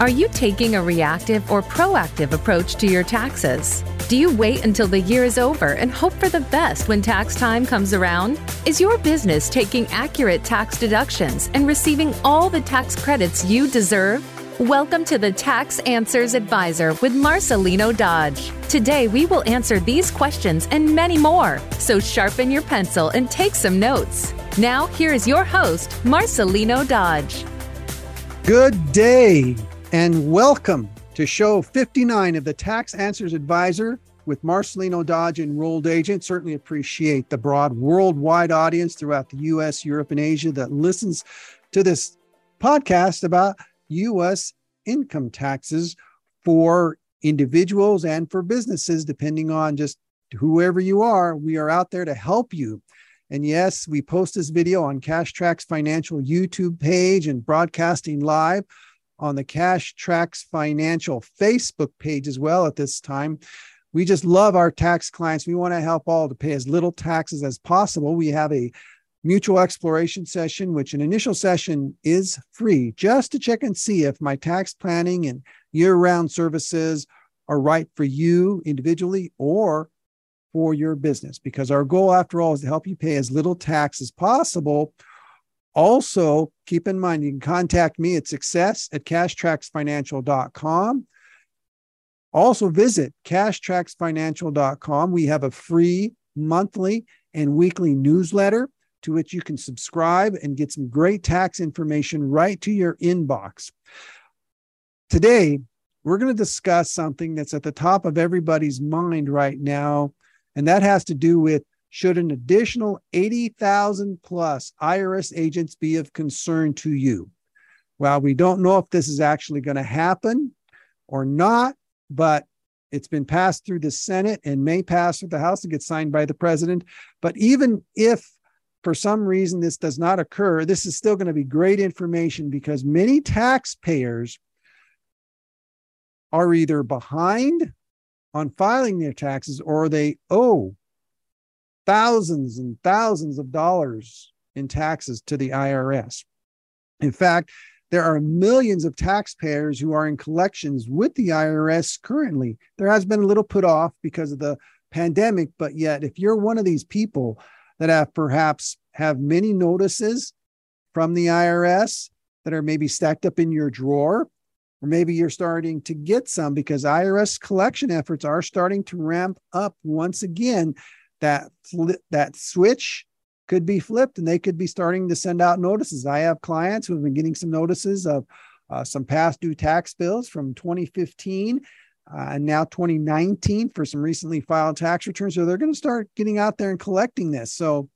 Are you taking a reactive or proactive approach to your taxes? Do you wait until the year is over and hope for the best when tax time comes around? Is your business taking accurate tax deductions and receiving all the tax credits you deserve? Welcome to the Tax Answers Advisor with Marcelino Dodge. Today, we will answer these questions and many more. So sharpen your pencil and take some notes. Now, here is your host, Marcelino Dodge. Good day and welcome to show 59 of the Tax Answers Advisor with Marcelino Dodge, enrolled agent. Certainly appreciate the broad worldwide audience throughout the US, Europe, and Asia that listens to this podcast about US income taxes for individuals and for businesses, depending on just whoever you are. We are out there to help you. And yes, we post this video on Cash Tracks Financial YouTube page and broadcasting live on the Cash Tracks Financial Facebook page as well at this time. We just love our tax clients. We want to help all to pay as little taxes as possible. We have a mutual exploration session, which an initial session is free just to check and see if my tax planning and year round services are right for you individually or for your business. Because our goal, after all, is to help you pay as little tax as possible also, keep in mind you can contact me at success at cashtracksfinancial.com. Also, visit cashtracksfinancial.com. We have a free monthly and weekly newsletter to which you can subscribe and get some great tax information right to your inbox. Today, we're going to discuss something that's at the top of everybody's mind right now, and that has to do with should an additional 80,000 plus IRS agents be of concern to you? Well, we don't know if this is actually going to happen or not, but it's been passed through the Senate and may pass through the House and get signed by the president. But even if for some reason this does not occur, this is still going to be great information because many taxpayers are either behind on filing their taxes or they owe thousands and thousands of dollars in taxes to the IRS. In fact, there are millions of taxpayers who are in collections with the IRS currently. There has been a little put off because of the pandemic, but yet, if you're one of these people that have perhaps have many notices from the IRS that are maybe stacked up in your drawer, or maybe you're starting to get some because IRS collection efforts are starting to ramp up once again that that switch could be flipped and they could be starting to send out notices. I have clients who have been getting some notices of uh, some past due tax bills from 2015 uh, and now 2019 for some recently filed tax returns. So they're going to start getting out there and collecting this. So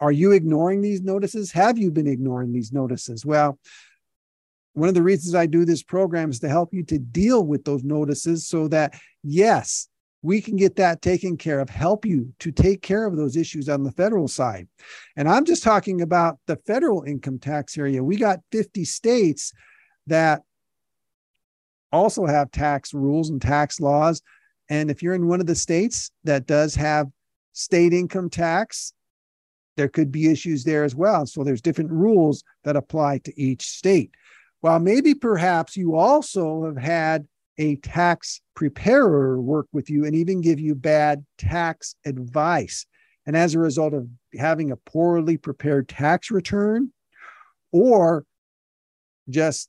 are you ignoring these notices? Have you been ignoring these notices? Well, one of the reasons I do this program is to help you to deal with those notices so that, yes, we can get that taken care of, help you to take care of those issues on the federal side. And I'm just talking about the federal income tax area. We got 50 states that also have tax rules and tax laws. And if you're in one of the states that does have state income tax, there could be issues there as well. So there's different rules that apply to each state. While maybe perhaps you also have had a tax preparer work with you and even give you bad tax advice. And as a result of having a poorly prepared tax return, or just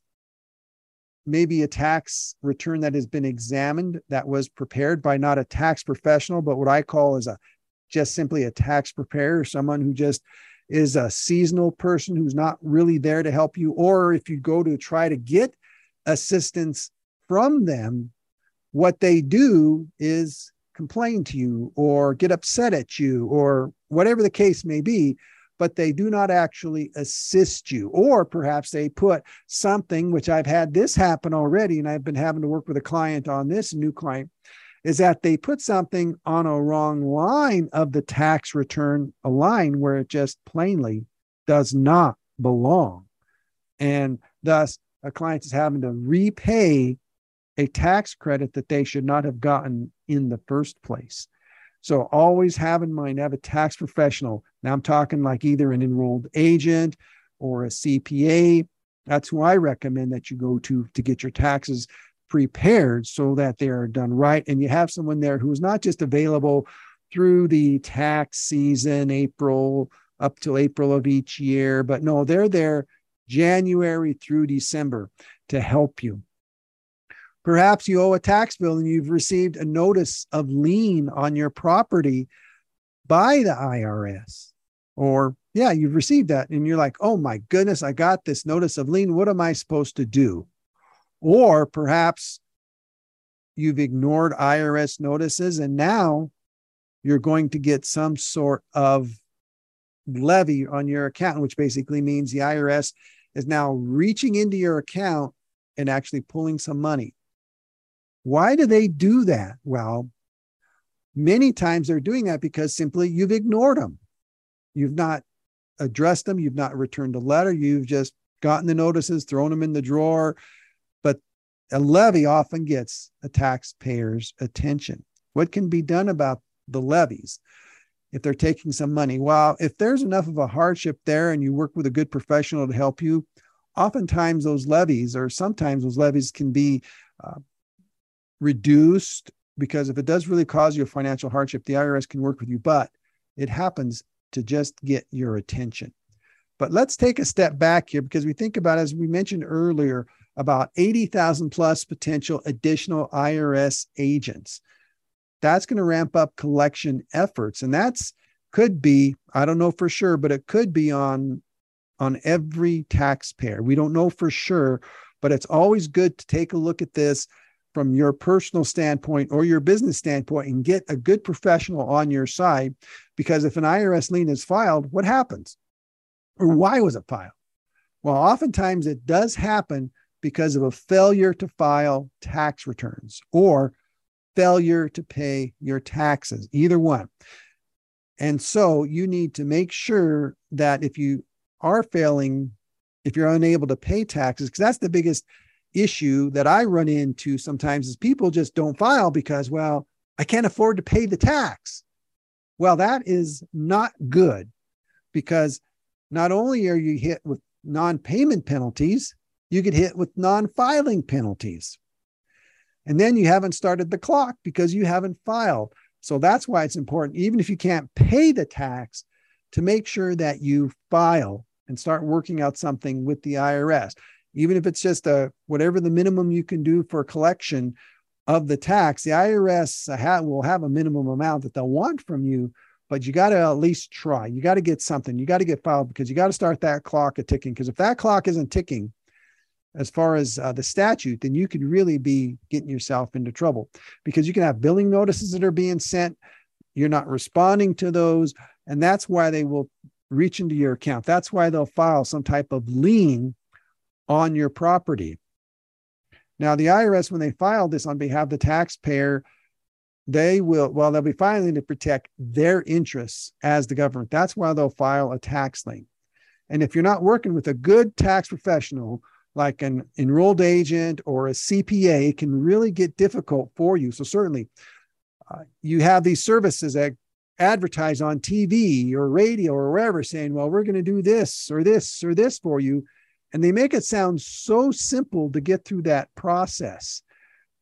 maybe a tax return that has been examined that was prepared by not a tax professional, but what I call is a just simply a tax preparer, someone who just is a seasonal person who's not really there to help you. Or if you go to try to get assistance from them, what they do is complain to you or get upset at you or whatever the case may be, but they do not actually assist you. Or perhaps they put something, which I've had this happen already, and I've been having to work with a client on this, new client, is that they put something on a wrong line of the tax return, a line where it just plainly does not belong. And thus, a client is having to repay a tax credit that they should not have gotten in the first place. So always have in mind, have a tax professional. Now I'm talking like either an enrolled agent or a CPA, That's who I recommend that you go to to get your taxes prepared so that they are done right. And you have someone there who is not just available through the tax season, April up till April of each year, but no, they're there January through December to help you. Perhaps you owe a tax bill and you've received a notice of lien on your property by the IRS. Or, yeah, you've received that and you're like, oh my goodness, I got this notice of lien. What am I supposed to do? Or perhaps you've ignored IRS notices and now you're going to get some sort of levy on your account, which basically means the IRS is now reaching into your account and actually pulling some money. Why do they do that? Well, many times they're doing that because simply you've ignored them. You've not addressed them. You've not returned a letter. You've just gotten the notices, thrown them in the drawer. But a levy often gets a taxpayer's attention. What can be done about the levies if they're taking some money. Well, if there's enough of a hardship there and you work with a good professional to help you, oftentimes those levies or sometimes those levies can be uh, reduced because if it does really cause you a financial hardship, the IRS can work with you, but it happens to just get your attention. But let's take a step back here because we think about, as we mentioned earlier, about 80,000 plus potential additional IRS agents that's going to ramp up collection efforts and that's could be i don't know for sure but it could be on on every taxpayer we don't know for sure but it's always good to take a look at this from your personal standpoint or your business standpoint and get a good professional on your side because if an irs lien is filed what happens or why was it filed well oftentimes it does happen because of a failure to file tax returns or failure to pay your taxes, either one. And so you need to make sure that if you are failing, if you're unable to pay taxes, because that's the biggest issue that I run into sometimes is people just don't file because, well, I can't afford to pay the tax. Well, that is not good because not only are you hit with non payment penalties, you get hit with non filing penalties. And then you haven't started the clock because you haven't filed. So that's why it's important, even if you can't pay the tax, to make sure that you file and start working out something with the IRS. Even if it's just a whatever the minimum you can do for collection of the tax, the IRS will have a minimum amount that they'll want from you, but you got to at least try. You got to get something. You got to get filed because you got to start that clock a ticking. Because if that clock isn't ticking, as far as uh, the statute, then you could really be getting yourself into trouble because you can have billing notices that are being sent. You're not responding to those. And that's why they will reach into your account. That's why they'll file some type of lien on your property. Now, the IRS, when they file this on behalf of the taxpayer, they will, well, they'll be filing to protect their interests as the government. That's why they'll file a tax lien. And if you're not working with a good tax professional like an enrolled agent or a CPA it can really get difficult for you. So, certainly, uh, you have these services that advertise on TV or radio or wherever saying, well, we're going to do this or this or this for you. And they make it sound so simple to get through that process.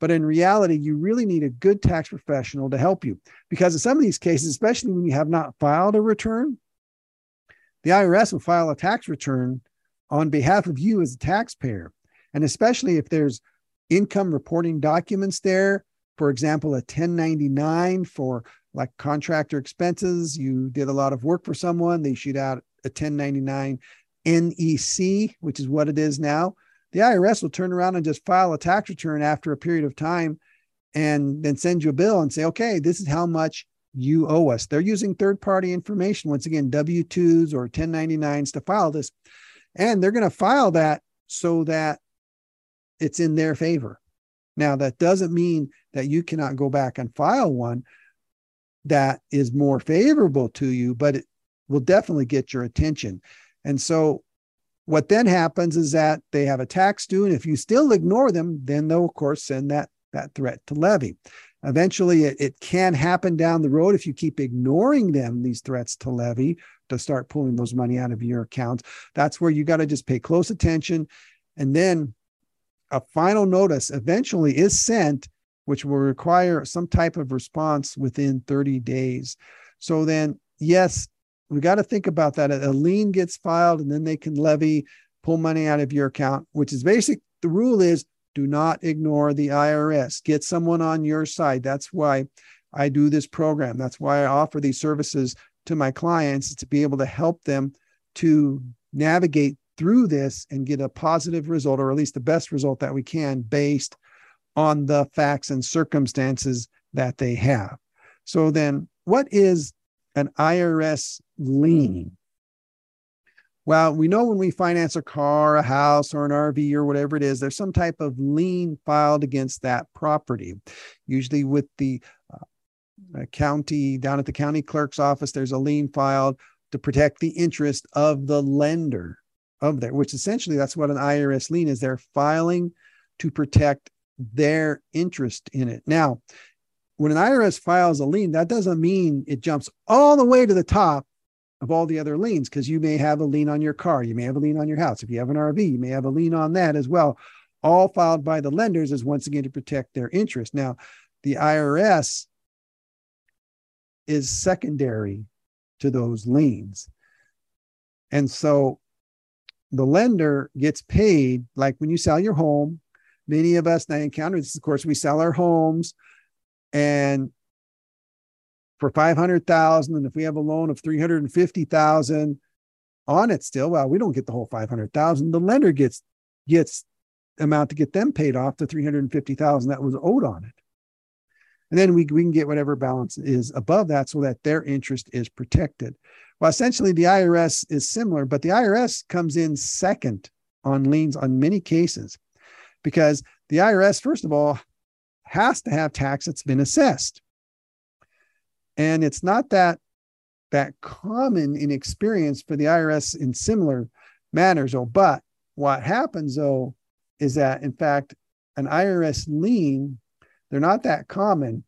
But in reality, you really need a good tax professional to help you because in some of these cases, especially when you have not filed a return, the IRS will file a tax return on behalf of you as a taxpayer. And especially if there's income reporting documents there, for example, a 1099 for like contractor expenses, you did a lot of work for someone, they shoot out a 1099 NEC, which is what it is now. The IRS will turn around and just file a tax return after a period of time and then send you a bill and say, okay, this is how much you owe us. They're using third party information, once again, W 2s or 1099s to file this and they're going to file that so that it's in their favor. Now, that doesn't mean that you cannot go back and file one that is more favorable to you, but it will definitely get your attention. And so, what then happens is that they have a tax due, and if you still ignore them, then they'll, of course, send that, that threat to levy. Eventually, it, it can happen down the road if you keep ignoring them, these threats to levy, to start pulling those money out of your accounts. That's where you got to just pay close attention And then a final notice eventually is sent, which will require some type of response within 30 days. So then, yes, we got to think about that. A lien gets filed and then they can levy, pull money out of your account, which is basic. The rule is do not ignore the IRS. Get someone on your side. That's why I do this program. That's why I offer these services to my clients to be able to help them to navigate through this and get a positive result, or at least the best result that we can based on the facts and circumstances that they have. So, then what is an IRS lien? Well, we know when we finance a car, a house, or an RV or whatever it is, there's some type of lien filed against that property, usually with the uh, county, down at the county clerk's office, there's a lien filed to protect the interest of the lender of there, which essentially that's what an IRS lien is. They're filing to protect their interest in it. Now, when an IRS files a lien, that doesn't mean it jumps all the way to the top of all the other liens because you may have a lien on your car, you may have a lien on your house. If you have an RV, you may have a lien on that as well. All filed by the lenders is once again to protect their interest. Now, the IRS is secondary to those liens. And so the lender gets paid like when you sell your home. Many of us now encounter this, of course, we sell our homes and for 500,000 and if we have a loan of 350,000 on it still, well, we don't get the whole 500,000. The lender gets gets amount to get them paid off the 350,000 that was owed on it. And then we, we can get whatever balance is above that so that their interest is protected. Well, essentially, the IRS is similar, but the IRS comes in second on liens on many cases because the IRS, first of all, has to have tax that's been assessed. And it's not that that common in experience for the IRS in similar manners. Oh, but what happens though is that in fact an IRS lien, they're not that common,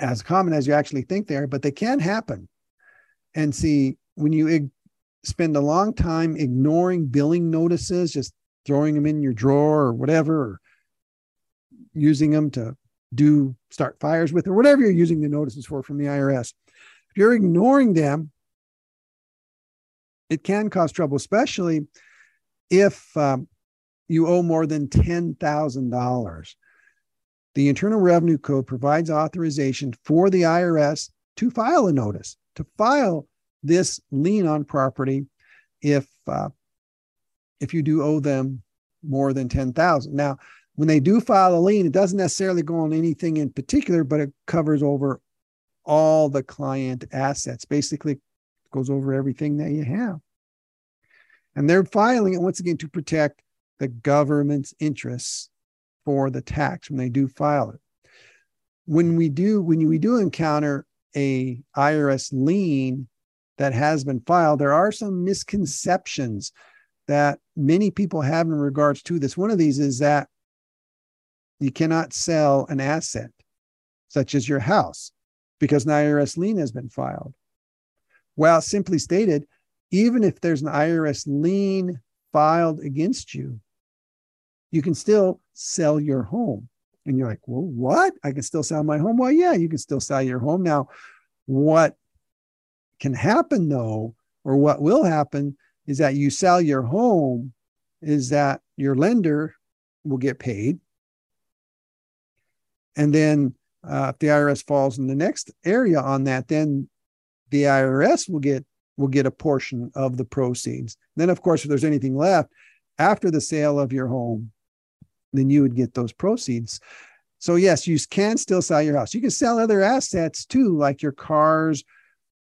as common as you actually think they are, but they can happen. And see, when you ig- spend a long time ignoring billing notices, just throwing them in your drawer or whatever, or using them to do start fires with, or whatever you're using the notices for from the IRS. If you're ignoring them, it can cause trouble, especially if um, you owe more than $10,000. The Internal Revenue Code provides authorization for the IRS to file a notice, to file this lien on property if uh, if you do owe them more than 10,000. Now, when they do file a lien, it doesn't necessarily go on anything in particular, but it covers over all the client assets. Basically, goes over everything that you have. And they're filing it once again to protect the government's interests for the tax when they do file it. When we do, when we do encounter a IRS lien that has been filed, there are some misconceptions that many people have in regards to this. One of these is that you cannot sell an asset, such as your house, because an IRS lien has been filed. Well, simply stated, even if there's an IRS lien filed against you, you can still sell your home. And you're like, well, what? I can still sell my home? Well, yeah, you can still sell your home. Now, what can happen though, or what will happen, is that you sell your home, is that your lender will get paid. And then uh, if the IRS falls in the next area on that, then the IRS will get will get a portion of the proceeds. Then, of course, if there's anything left after the sale of your home, then you would get those proceeds. So yes, you can still sell your house. You can sell other assets too, like your cars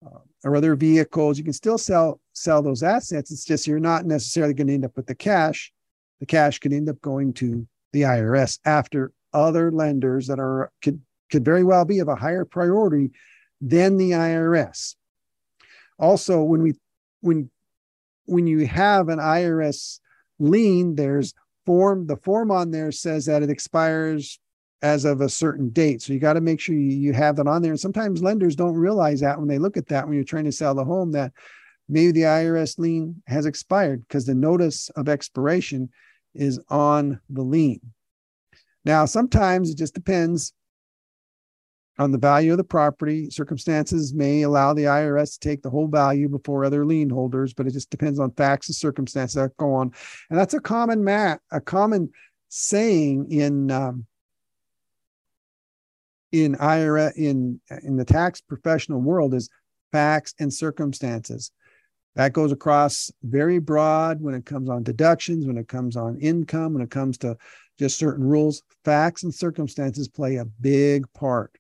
uh, or other vehicles. You can still sell sell those assets. It's just you're not necessarily going to end up with the cash. The cash could end up going to the IRS after other lenders that are could could very well be of a higher priority than the IRS. Also, when we when when you have an IRS lien, there's form, the form on there says that it expires as of a certain date. So you got to make sure you, you have that on there. And sometimes lenders don't realize that when they look at that when you're trying to sell the home that maybe the IRS lien has expired because the notice of expiration is on the lien. Now, sometimes it just depends on the value of the property. Circumstances may allow the IRS to take the whole value before other lien holders, but it just depends on facts and circumstances that go on. And that's a common mat, a common saying in um, in IRA in in the tax professional world is facts and circumstances. That goes across very broad when it comes on deductions, when it comes on income, when it comes to just certain rules. Facts and circumstances play a big part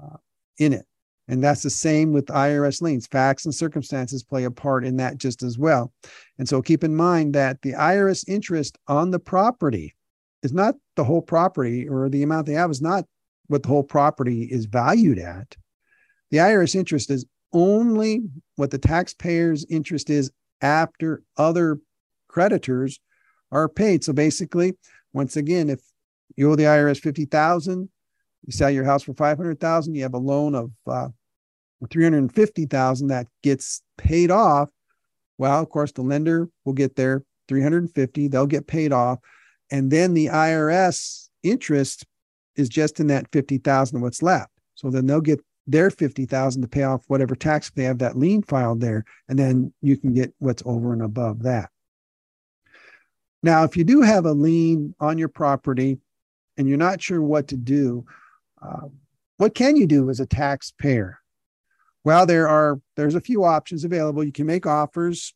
uh, in it. And that's the same with IRS liens. Facts and circumstances play a part in that just as well. And so keep in mind that the IRS interest on the property is not the whole property or the amount they have is not what the whole property is valued at. The IRS interest is only what the taxpayer's interest is after other creditors are paid. So basically, once again, if you owe the IRS 50,000, you sell your house for 500,000, you have a loan of uh, 350,000 that gets paid off. Well, of course, the lender will get their 350, they'll get paid off. And then the IRS interest is just in that 50,000 what's left. So then they'll get their 50,000 to pay off whatever tax they have that lien filed there and then you can get what's over and above that. Now, if you do have a lien on your property and you're not sure what to do, uh, what can you do as a taxpayer? Well, there are there's a few options available. You can make offers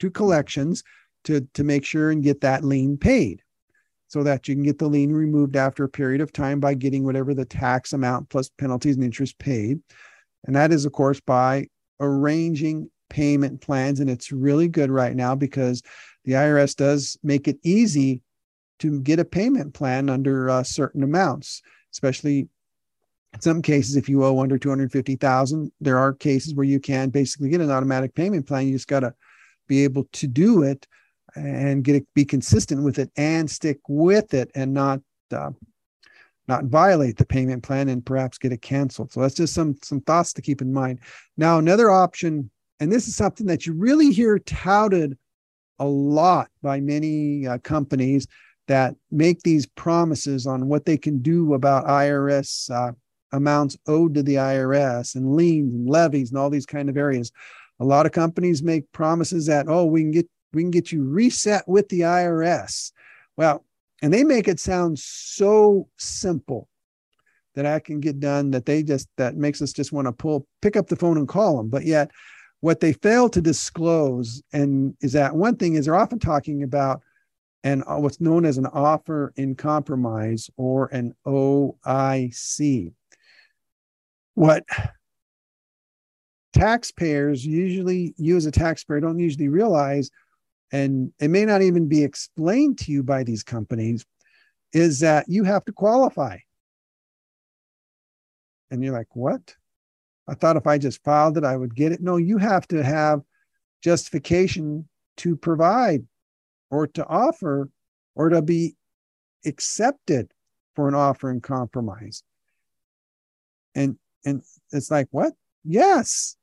to collections to to make sure and get that lien paid so that you can get the lien removed after a period of time by getting whatever the tax amount plus penalties and interest paid. And that is, of course, by arranging payment plans. And it's really good right now because the IRS does make it easy to get a payment plan under uh, certain amounts, especially in some cases, if you owe under 250,000, there are cases where you can basically get an automatic payment plan. You just got to be able to do it and get it, be consistent with it and stick with it and not uh, not violate the payment plan and perhaps get it canceled. So that's just some some thoughts to keep in mind. Now another option, and this is something that you really hear touted a lot by many uh, companies that make these promises on what they can do about IRS uh, amounts owed to the IRS and liens and levies and all these kind of areas. A lot of companies make promises that oh we can get we can get you reset with the IRS. Well, and they make it sound so simple that I can get done that they just that makes us just want to pull pick up the phone and call them. But yet what they fail to disclose and is that one thing is they're often talking about and uh, what's known as an offer in compromise or an OIC. What taxpayers usually you as a taxpayer don't usually realize and it may not even be explained to you by these companies, is that you have to qualify. And you're like, what? I thought if I just filed it, I would get it. No, you have to have justification to provide or to offer or to be accepted for an offer in compromise. And and it's like, what? Yes.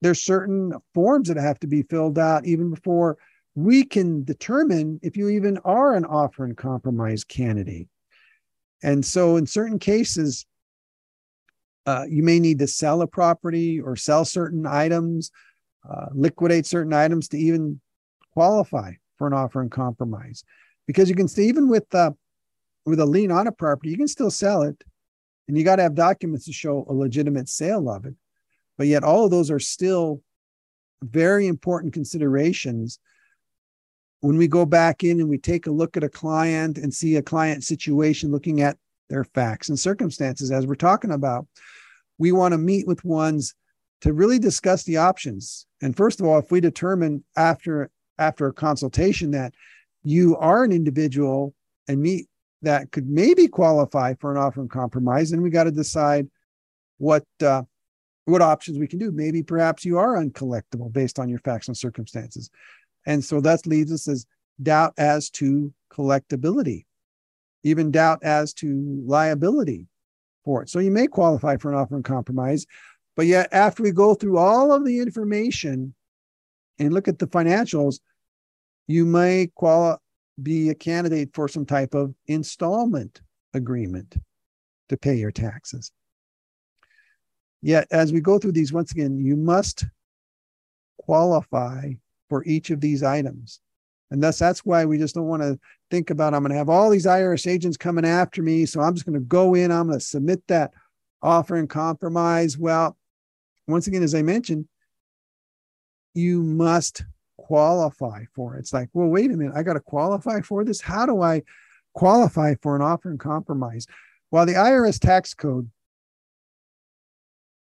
There's certain forms that have to be filled out even before we can determine if you even are an offer and compromise candidate. And so, in certain cases, uh, you may need to sell a property or sell certain items, uh, liquidate certain items to even qualify for an offer and compromise. Because you can see, even with uh, with a lien on a property, you can still sell it, and you got to have documents to show a legitimate sale of it. But yet, all of those are still very important considerations when we go back in and we take a look at a client and see a client situation looking at their facts and circumstances as we're talking about we want to meet with ones to really discuss the options. And first of all if we determine after after a consultation that you are an individual and meet that could maybe qualify for an offer and compromise and we got to decide what uh, what options we can do. Maybe perhaps you are uncollectible based on your facts and circumstances. And so that leaves us as doubt as to collectability, even doubt as to liability for it. So you may qualify for an offer and compromise, but yet after we go through all of the information and look at the financials, you may qualify be a candidate for some type of installment agreement to pay your taxes. Yet, as we go through these, once again, you must qualify for each of these items. And thus, that's why we just don't want to think about I'm going to have all these IRS agents coming after me. So I'm just going to go in, I'm going to submit that offer and compromise. Well, once again, as I mentioned, you must qualify for it. It's like, well, wait a minute, I got to qualify for this. How do I qualify for an offer and compromise? While the IRS tax code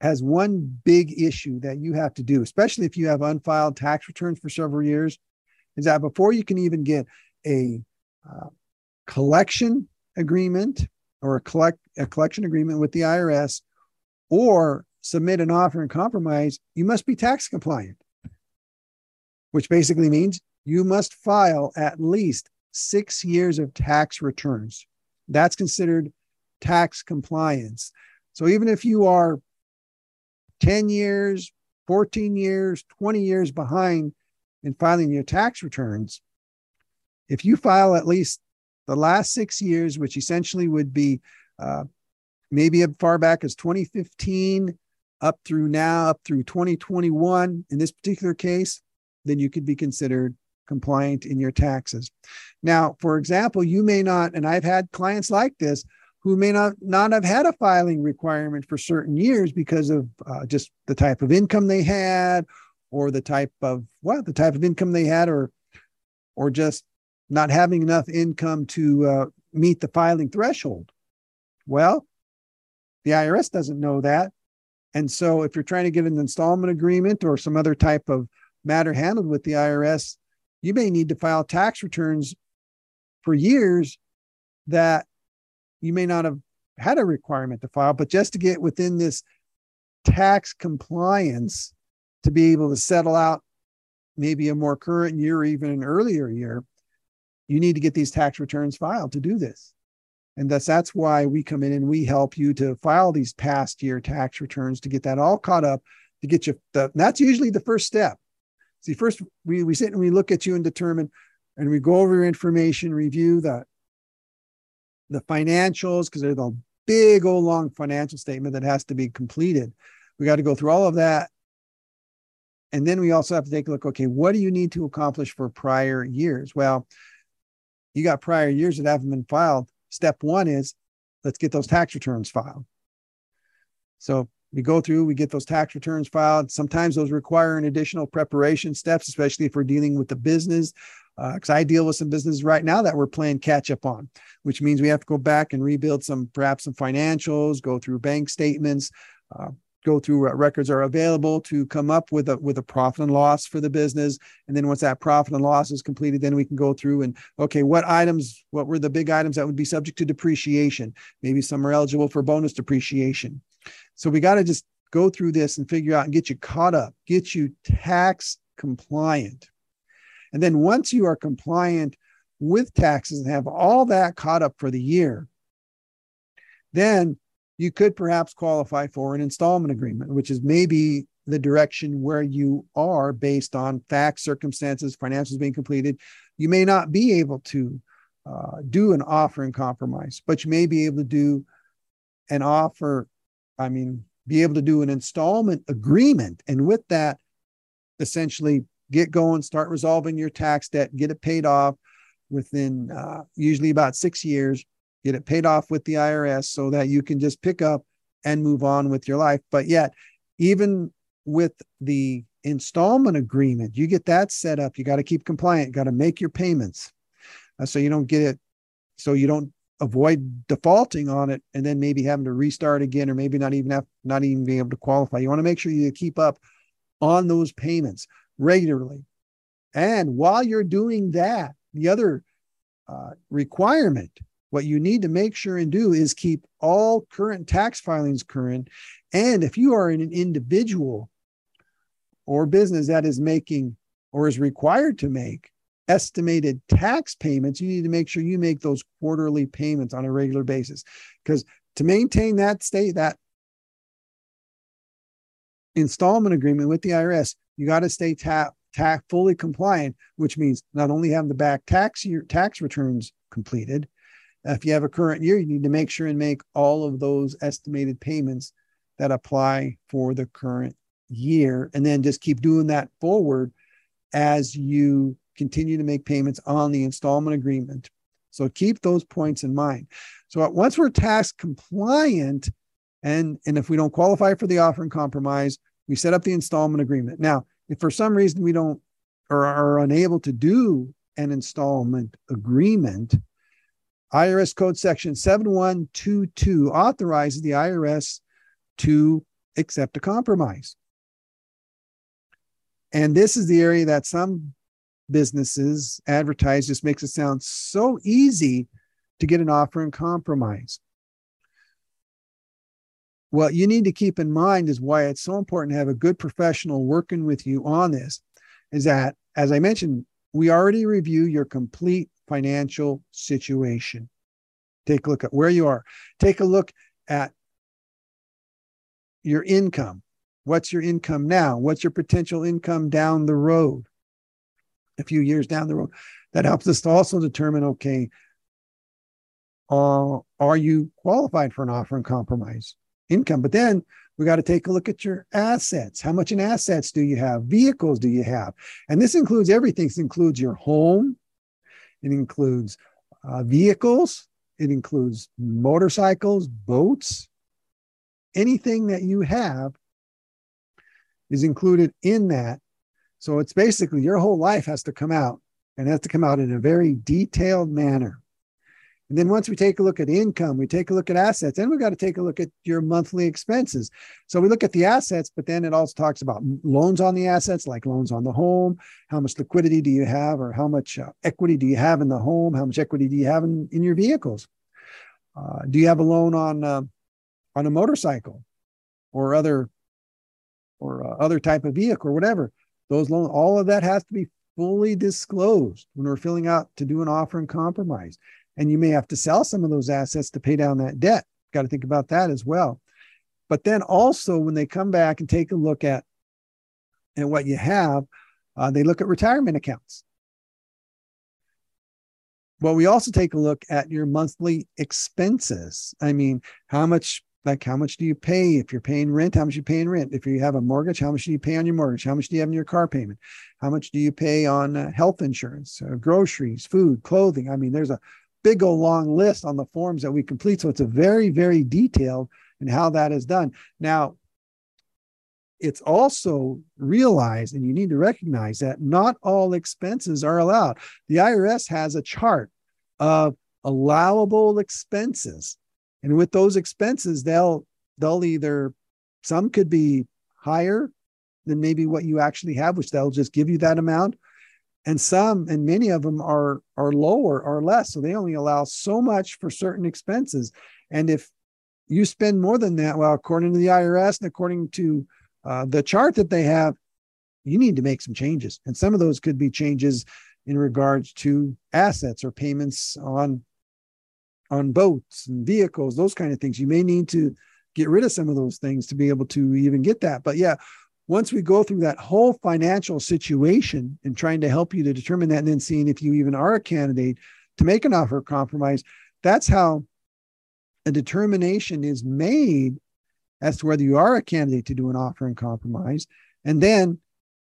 has one big issue that you have to do, especially if you have unfiled tax returns for several years, is that before you can even get a uh, collection agreement or a collect a collection agreement with the IRS or submit an offer and compromise, you must be tax compliant which basically means you must file at least six years of tax returns. That's considered tax compliance. So even if you are 10 years, 14 years, 20 years behind in filing your tax returns, if you file at least the last six years, which essentially would be uh, maybe as far back as 2015 up through now, up through 2021 in this particular case, then you could be considered compliant in your taxes. Now, for example, you may not, and I've had clients like this who may not not have had a filing requirement for certain years because of uh, just the type of income they had, or the type of well, the type of income they had, or or just not having enough income to uh, meet the filing threshold. Well, the IRS doesn't know that. And so if you're trying to get an installment agreement or some other type of matter handled with the IRS, you may need to file tax returns for years that you may not have had a requirement to file, but just to get within this tax compliance to be able to settle out maybe a more current year or even an earlier year, you need to get these tax returns filed to do this. And thus, that's why we come in and we help you to file these past year tax returns to get that all caught up, to get you the, that's usually the first step. See, first we, we sit and we look at you and determine, and we go over your information, review the, the financials, because they're the big old long financial statement that has to be completed. We got to go through all of that. And then we also have to take a look, okay, what do you need to accomplish for prior years? Well, you got prior years that haven't been filed. Step one is let's get those tax returns filed. So we go through, we get those tax returns filed. Sometimes those require an additional preparation steps, especially if we're dealing with the business. Because uh, I deal with some businesses right now that we're playing catch up on, which means we have to go back and rebuild some, perhaps some financials, go through bank statements, uh, go through what records are available to come up with a with a profit and loss for the business. And then once that profit and loss is completed then we can go through and okay what items what were the big items that would be subject to depreciation? Maybe some are eligible for bonus depreciation. So we got to just go through this and figure out and get you caught up, get you tax compliant. And then once you are compliant with taxes and have all that caught up for the year, then you could perhaps qualify for an installment agreement, which is maybe the direction where you are based on facts, circumstances, financials being completed. You may not be able to uh, do an offer and compromise, but you may be able to do an offer I mean, be able to do an installment agreement. And with that, essentially get going, start resolving your tax debt, get it paid off within uh, usually about six years, get it paid off with the IRS so that you can just pick up and move on with your life. But yet, even with the installment agreement, you get that set up. You got to keep compliant, got to make your payments. Uh, so you don't get it, so you don't avoid defaulting on it and then maybe having to restart again or maybe not even have not even being able to qualify you want to make sure you keep up on those payments regularly and while you're doing that the other uh, requirement what you need to make sure and do is keep all current tax filings current and if you are an individual or business that is making or is required to make estimated tax payments, you need to make sure you make those quarterly payments on a regular basis. Because to maintain that state, that installment agreement with the IRS, you got to stay tap tax fully compliant, which means not only having the back tax year tax returns completed. If you have a current year, you need to make sure and make all of those estimated payments that apply for the current year, and then just keep doing that forward as you continue to make payments on the installment agreement. So keep those points in mind. So once we're tax compliant, and and if we don't qualify for the offer and compromise, we set up the installment agreement. Now, if for some reason we don't or are unable to do an installment agreement, IRS Code Section 7122 authorizes the IRS to accept a compromise. And this is the area that some businesses advertise just makes it sound so easy to get an offer and compromise. What you need to keep in mind is why it's so important to have a good professional working with you on this is that, as I mentioned, we already review your complete financial situation. Take a look at where you are. Take a look at your income. What's your income now? What's your potential income down the road? A few years down the road. That helps us to also determine okay, uh, are you qualified for an offer and compromise income? But then we got to take a look at your assets. How much in assets do you have? Vehicles do you have? And this includes everything. This includes your home. It includes uh, vehicles. It includes motorcycles, boats, anything that you have is included in that. So it's basically your whole life has to come out and has to come out in a very detailed manner. And then once we take a look at income, we take a look at assets, and we've got to take a look at your monthly expenses. So we look at the assets, but then it also talks about loans on the assets, like loans on the home. How much liquidity do you have, or how much uh, equity do you have in the home? How much equity do you have in, in your vehicles? Uh, do you have a loan on uh, on a motorcycle or other or uh, other type of vehicle or whatever. Those loans, all of that has to be fully disclosed when we're filling out to do an offer and compromise. And you may have to sell some of those assets to pay down that debt. Got to think about that as well. But then also when they come back and take a look at and what you have, uh, they look at retirement accounts. Well, we also take a look at your monthly expenses. I mean, how much like how much do you pay if you're paying rent how much you pay in rent if you have a mortgage how much do you pay on your mortgage how much do you have in your car payment how much do you pay on uh, health insurance uh, groceries food clothing i mean there's a big old long list on the forms that we complete. So it's a very very detailed in how that is done. Now it's also realized and you need to recognize that not all expenses are allowed. The irs has a chart of allowable expenses. And with those expenses they'll they'll either some could be higher than maybe what you actually have which they'll just give you that amount and some and many of them are are lower or less so they only allow so much for certain expenses and if you spend more than that well according to the irs and according to uh, the chart that they have you need to make some changes and some of those could be changes in regards to assets or payments on on boats and vehicles, those kind of things. You may need to get rid of some of those things to be able to even get that. But yeah, once we go through that whole financial situation and trying to help you to determine that and then seeing if you even are a candidate to make an offer of compromise, that's how a determination is made as to whether you are a candidate to do an offer and compromise. And then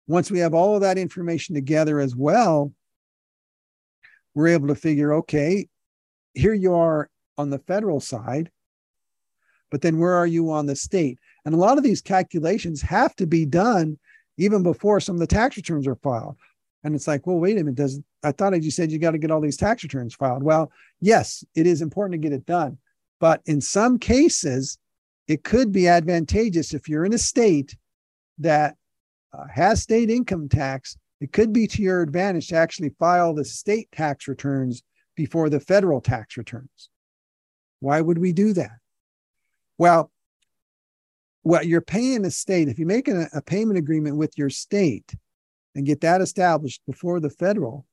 once we have all of that information together as well, we're able to figure okay, here you are on the federal side, but then where are you on the state? And a lot of these calculations have to be done even before some of the tax returns are filed. And it's like, well, wait a minute, does I thought I just said you got to get all these tax returns filed. Well, yes, it is important to get it done. But in some cases, it could be advantageous if you're in a state that uh, has state income tax. It could be to your advantage to actually file the state tax returns before the federal tax returns. Why would we do that? Well, what you're paying the state, if you make a, a payment agreement with your state and get that established before the federal,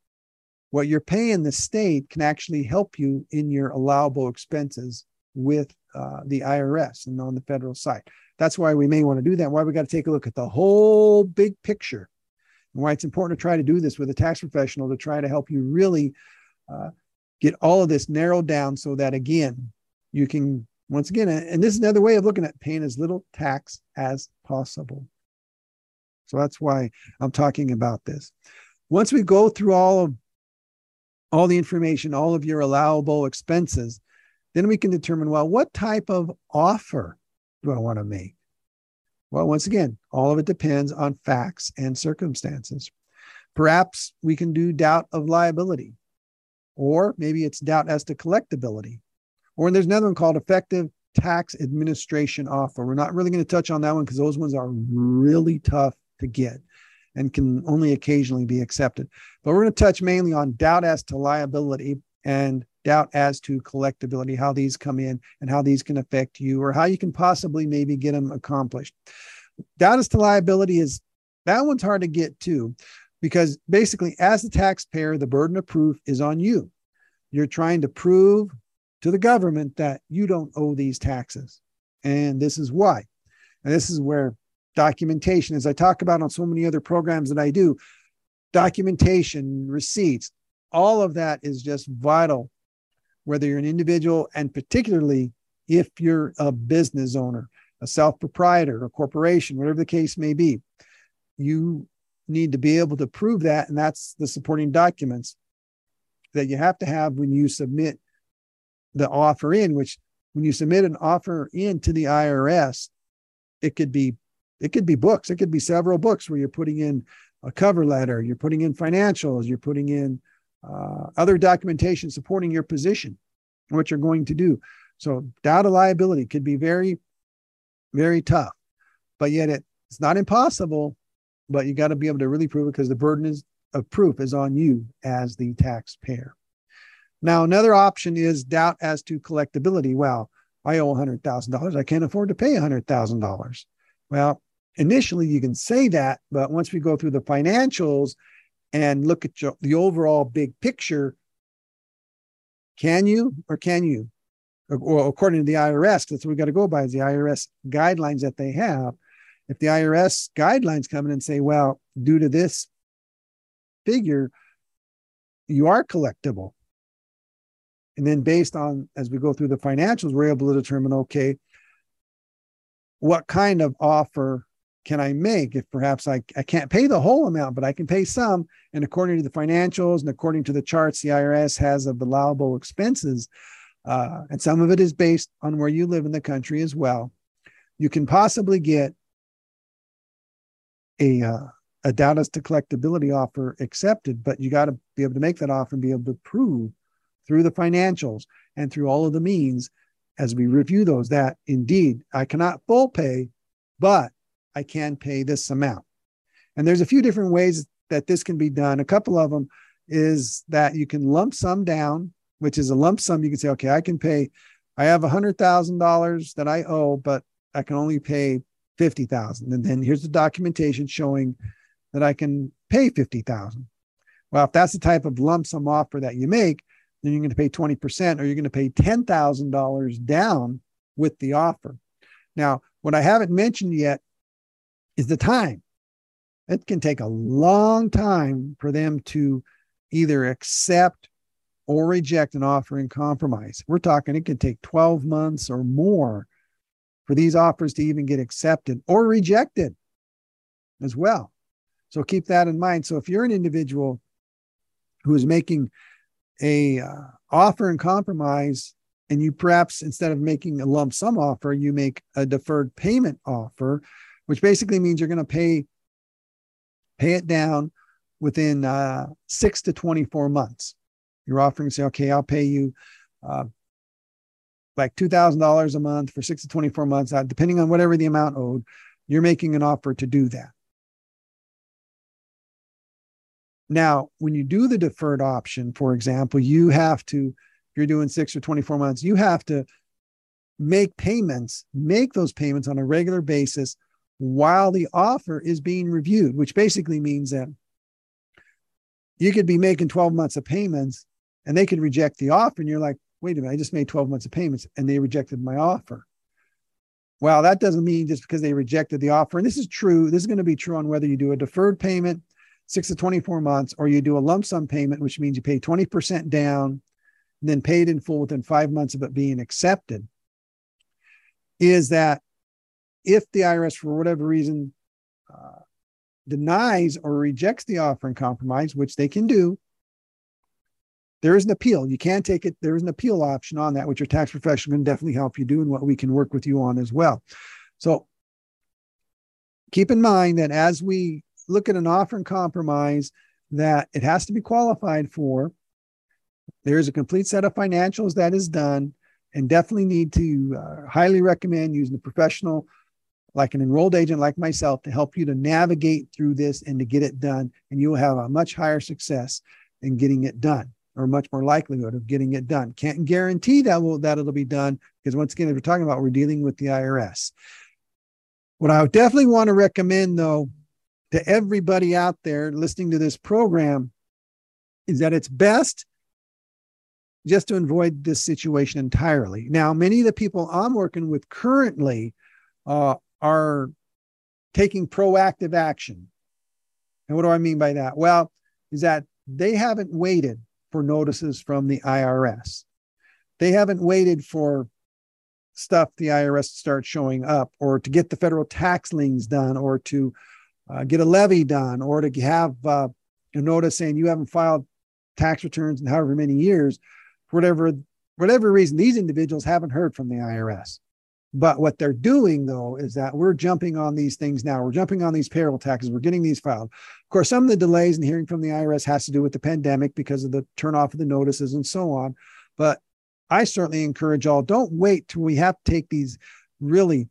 what you're paying the state can actually help you in your allowable expenses with uh, the IRS and on the federal side. That's why we may want to do that. Why we got to take a look at the whole big picture and why it's important to try to do this with a tax professional to try to help you really uh, get all of this narrowed down so that again you can once again and this is another way of looking at paying as little tax as possible. So that's why i'm talking about this. Once we go through all of all the information all of your allowable expenses then we can determine well what type of offer do i want to make? Well once again all of it depends on facts and circumstances. Perhaps we can do doubt of liability or maybe it's doubt as to collectability. Or there's another one called effective tax administration offer. We're not really going to touch on that one because those ones are really tough to get and can only occasionally be accepted. But we're going to touch mainly on doubt as to liability and doubt as to collectability, how these come in and how these can affect you or how you can possibly maybe get them accomplished. Doubt as to liability is that one's hard to get too, because basically, as the taxpayer, the burden of proof is on you. You're trying to prove to the government that you don't owe these taxes. And this is why. And this is where documentation, as I talk about on so many other programs that I do, documentation, receipts, all of that is just vital, whether you're an individual and particularly if you're a business owner, a self proprietor, a corporation, whatever the case may be. You need to be able to prove that. And that's the supporting documents that you have to have when you submit the offer in, which when you submit an offer in to the IRS, it could be it could be books, it could be several books where you're putting in a cover letter, you're putting in financials, you're putting in uh, other documentation supporting your position, what you're going to do. So doubt of liability could be very, very tough, but yet it, it's not impossible but you got to be able to really prove it because the burden is of proof is on you as the taxpayer. Now, another option is doubt as to collectability. Well, I owe $100,000. I can't afford to pay $100,000. Well, initially you can say that, but once we go through the financials and look at the overall big picture, can you or can you? Or, according to the IRS, that's what we got to go by is the IRS guidelines that they have if the IRS guidelines come in and say, well, due to this figure, you are collectible. And then based on, as we go through the financials, we're able to determine, okay, what kind of offer can I make if perhaps I, I can't pay the whole amount, but I can pay some. And according to the financials and according to the charts the IRS has of allowable expenses, uh, and some of it is based on where you live in the country as well, you can possibly get a uh, a as to collectability offer accepted, but you got to be able to make that offer and be able to prove through the financials and through all of the means as we review those that indeed I cannot full pay, but I can pay this amount. And there's a few different ways that this can be done. A couple of them is that you can lump sum down, which is a lump sum. You can say, okay, I can pay, I have a hundred thousand dollars that I owe, but I can only pay 50,000. And then here's the documentation showing that I can pay 50,000. Well, if that's the type of lump sum offer that you make, then you're going to pay 20% or you're going to pay $10,000 down with the offer. Now, what I haven't mentioned yet is the time. It can take a long time for them to either accept or reject an offer in compromise. We're talking it can take 12 months or more for these offers to even get accepted or rejected as well. So keep that in mind. So if you're an individual who is making a uh, offer in compromise and you perhaps instead of making a lump sum offer you make a deferred payment offer which basically means you're going to pay pay it down within uh, six to 24 months you're offering say okay i'll pay you uh, like $2,000 a month for six to 24 months, uh, depending on whatever the amount owed, you're making an offer to do that. Now, when you do the deferred option, for example, you have to, if you're doing six or 24 months, you have to make payments, make those payments on a regular basis while the offer is being reviewed, which basically means that you could be making 12 months of payments and they could reject the offer. And you're like, wait a minute, I just made 12 months of payments and they rejected my offer. Well, that doesn't mean just because they rejected the offer. And this is true. This is going to be true on whether you do a deferred payment, six to 24 months, or you do a lump sum payment, which means you pay 20% down, and then paid in full within five months of it being accepted, is that if the IRS, for whatever reason, uh, denies or rejects the offer in compromise, which they can do, there is an appeal. You can take it. There is an appeal option on that, which your tax professional can definitely help you do and what we can work with you on as well. So keep in mind that as we look at an offer in compromise, that it has to be qualified for. There is a complete set of financials that is done, and definitely need to uh, highly recommend using a professional like an enrolled agent like myself to help you to navigate through this and to get it done. And you will have a much higher success in getting it done or much more likelihood of getting it done. Can't guarantee that will that it'll be done because once again, if we're talking about we're dealing with the IRS. What I definitely want to recommend though to everybody out there listening to this program is that it's best just to avoid this situation entirely. Now, many of the people I'm working with currently uh, are taking proactive action. And what do I mean by that? Well, is that they haven't waited for notices from the IRS. They haven't waited for stuff the IRS to start showing up or to get the federal tax liens done or to uh, get a levy done or to have uh, a notice saying you haven't filed tax returns in however many years. For whatever, whatever reason, these individuals haven't heard from the IRS. But what they're doing though is that we're jumping on these things now. We're jumping on these payroll taxes. We're getting these filed. Of course, some of the delays in hearing from the IRS has to do with the pandemic because of the turn off of the notices and so on. But I certainly encourage all don't wait till we have to take these really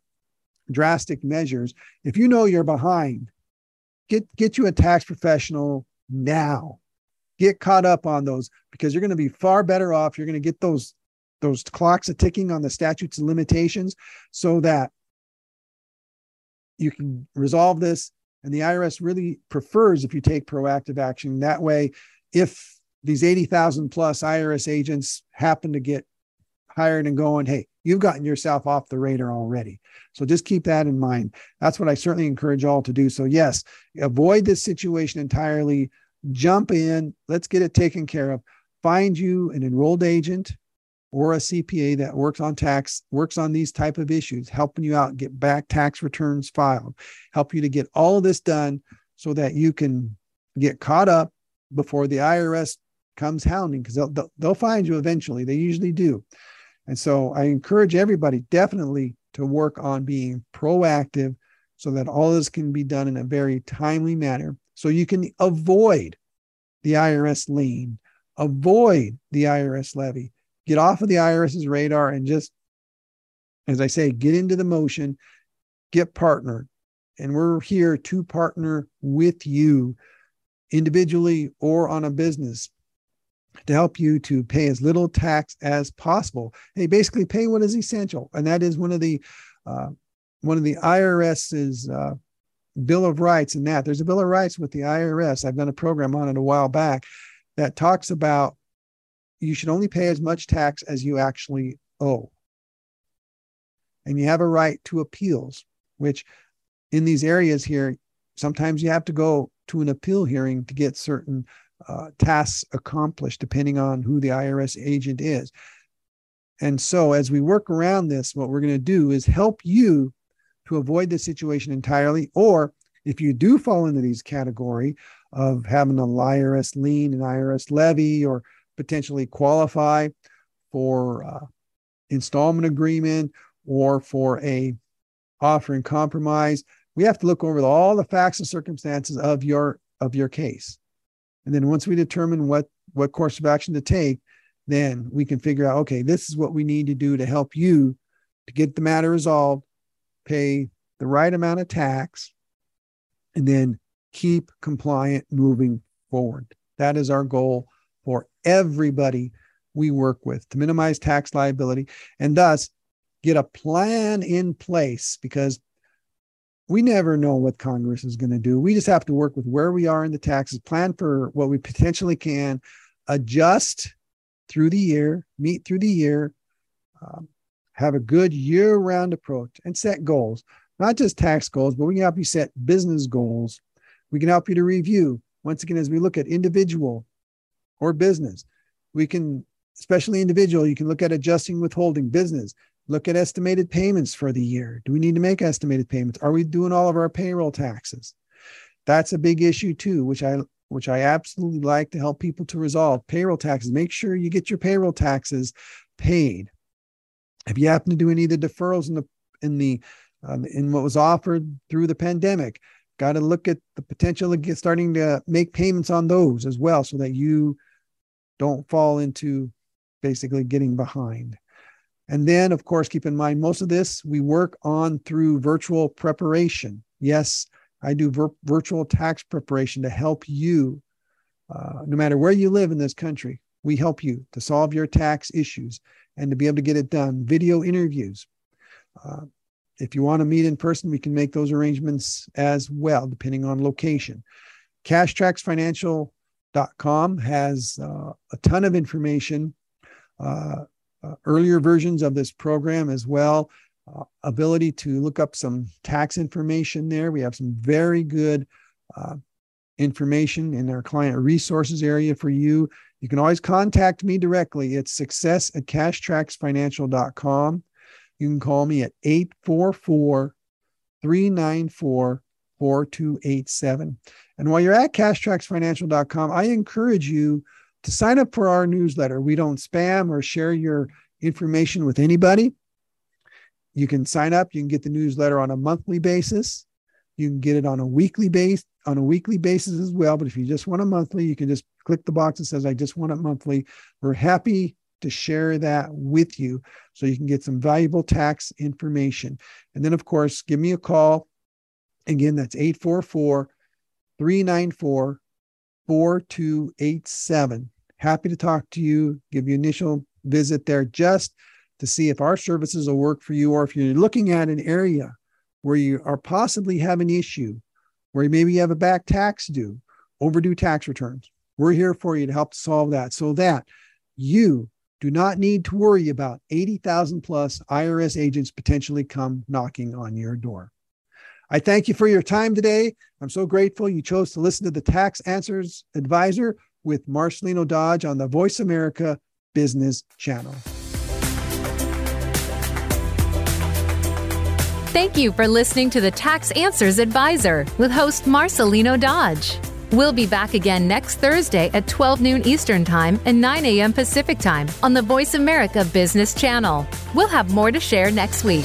drastic measures. If you know you're behind, get get you a tax professional now. Get caught up on those because you're going to be far better off. You're going to get those those clocks are ticking on the statutes and limitations so that you can resolve this. And the IRS really prefers if you take proactive action. That way, if these 80,000 plus IRS agents happen to get hired and going, hey, you've gotten yourself off the radar already. So just keep that in mind. That's what I certainly encourage all to do. So, yes, avoid this situation entirely. Jump in, let's get it taken care of. Find you an enrolled agent or a CPA that works on tax, works on these type of issues, helping you out get back tax returns filed, help you to get all of this done so that you can get caught up before the IRS comes hounding because they'll, they'll find you eventually. They usually do. And so I encourage everybody definitely to work on being proactive so that all this can be done in a very timely manner so you can avoid the IRS lien, avoid the IRS levy, get off of the IRS's radar and just, as I say, get into the motion, get partnered. And we're here to partner with you individually or on a business to help you to pay as little tax as possible. Hey, basically pay what is essential. And that is one of the, uh, one of the IRS's uh, Bill of Rights and that. There's a Bill of Rights with the IRS. I've done a program on it a while back that talks about you should only pay as much tax as you actually owe. And you have a right to appeals, which in these areas here, sometimes you have to go to an appeal hearing to get certain uh, tasks accomplished, depending on who the IRS agent is. And so, as we work around this, what we're going to do is help you to avoid this situation entirely. Or if you do fall into these category of having an IRS lien, an IRS levy, or potentially qualify for uh, installment agreement or for a offer in compromise we have to look over all the facts and circumstances of your of your case and then once we determine what what course of action to take then we can figure out okay this is what we need to do to help you to get the matter resolved pay the right amount of tax and then keep compliant moving forward. That is our goal for everybody we work with to minimize tax liability and thus get a plan in place because we never know what Congress is going to do. We just have to work with where we are in the taxes, plan for what we potentially can, adjust through the year, meet through the year, um, have a good year round approach, and set goals. Not just tax goals, but we can help you set business goals. We can help you to review once again, as we look at individual or business, we can, especially individual, you can look at adjusting withholding business, look at estimated payments for the year. Do we need to make estimated payments? Are we doing all of our payroll taxes? That's a big issue too, which I which I absolutely like to help people to resolve. Payroll taxes. Make sure you get your payroll taxes paid. If you happen to do any of the deferrals in the in the um, in what was offered through the pandemic, got to look at the potential of get, starting to make payments on those as well, so that you don't fall into basically getting behind. And then, of course, keep in mind most of this we work on through virtual preparation. Yes, I do vir- virtual tax preparation to help you, uh, no matter where you live in this country. We help you to solve your tax issues and to be able to get it done. Video interviews. Uh, if you want to meet in person, we can make those arrangements as well, depending on location. CashTracksFinancial.com has uh, a ton of information, uh, uh, earlier versions of this program as well uh, ability to look up some tax information there. We have some very good uh, information in our client resources area for you. You can always contact me directly. It's success at cashtracksfinancial.com. You can call me at 844 394 4287. And while you're at cashtracksfinancial.com, I encourage you to sign up for our newsletter. We don't spam or share your information with anybody. You can sign up. You can get the newsletter on a monthly basis. You can get it on a weekly base on a weekly basis as well. But if you just want a monthly, you can just click the box that says "I just want it monthly." We're happy to share that with you so you can get some valuable tax information. And then, of course, give me a call. Again, that's 844 394 4287. Happy to talk to you, give you initial visit there just to see if our services will work for you, or if you're looking at an area where you are possibly have an issue, where maybe you have a back tax due, overdue tax returns. We're here for you to help solve that so that you do not need to worry about 80,000 plus IRS agents potentially come knocking on your door. I thank you for your time today. I'm so grateful you chose to listen to the Tax Answers Advisor with Marcelino Dodge on the Voice America Business Channel. Thank you for listening to the Tax Answers Advisor with host Marcelino Dodge. We'll be back again next Thursday at 12 noon Eastern Time and 9 a.m. Pacific Time on the Voice America Business Channel. We'll have more to share next week.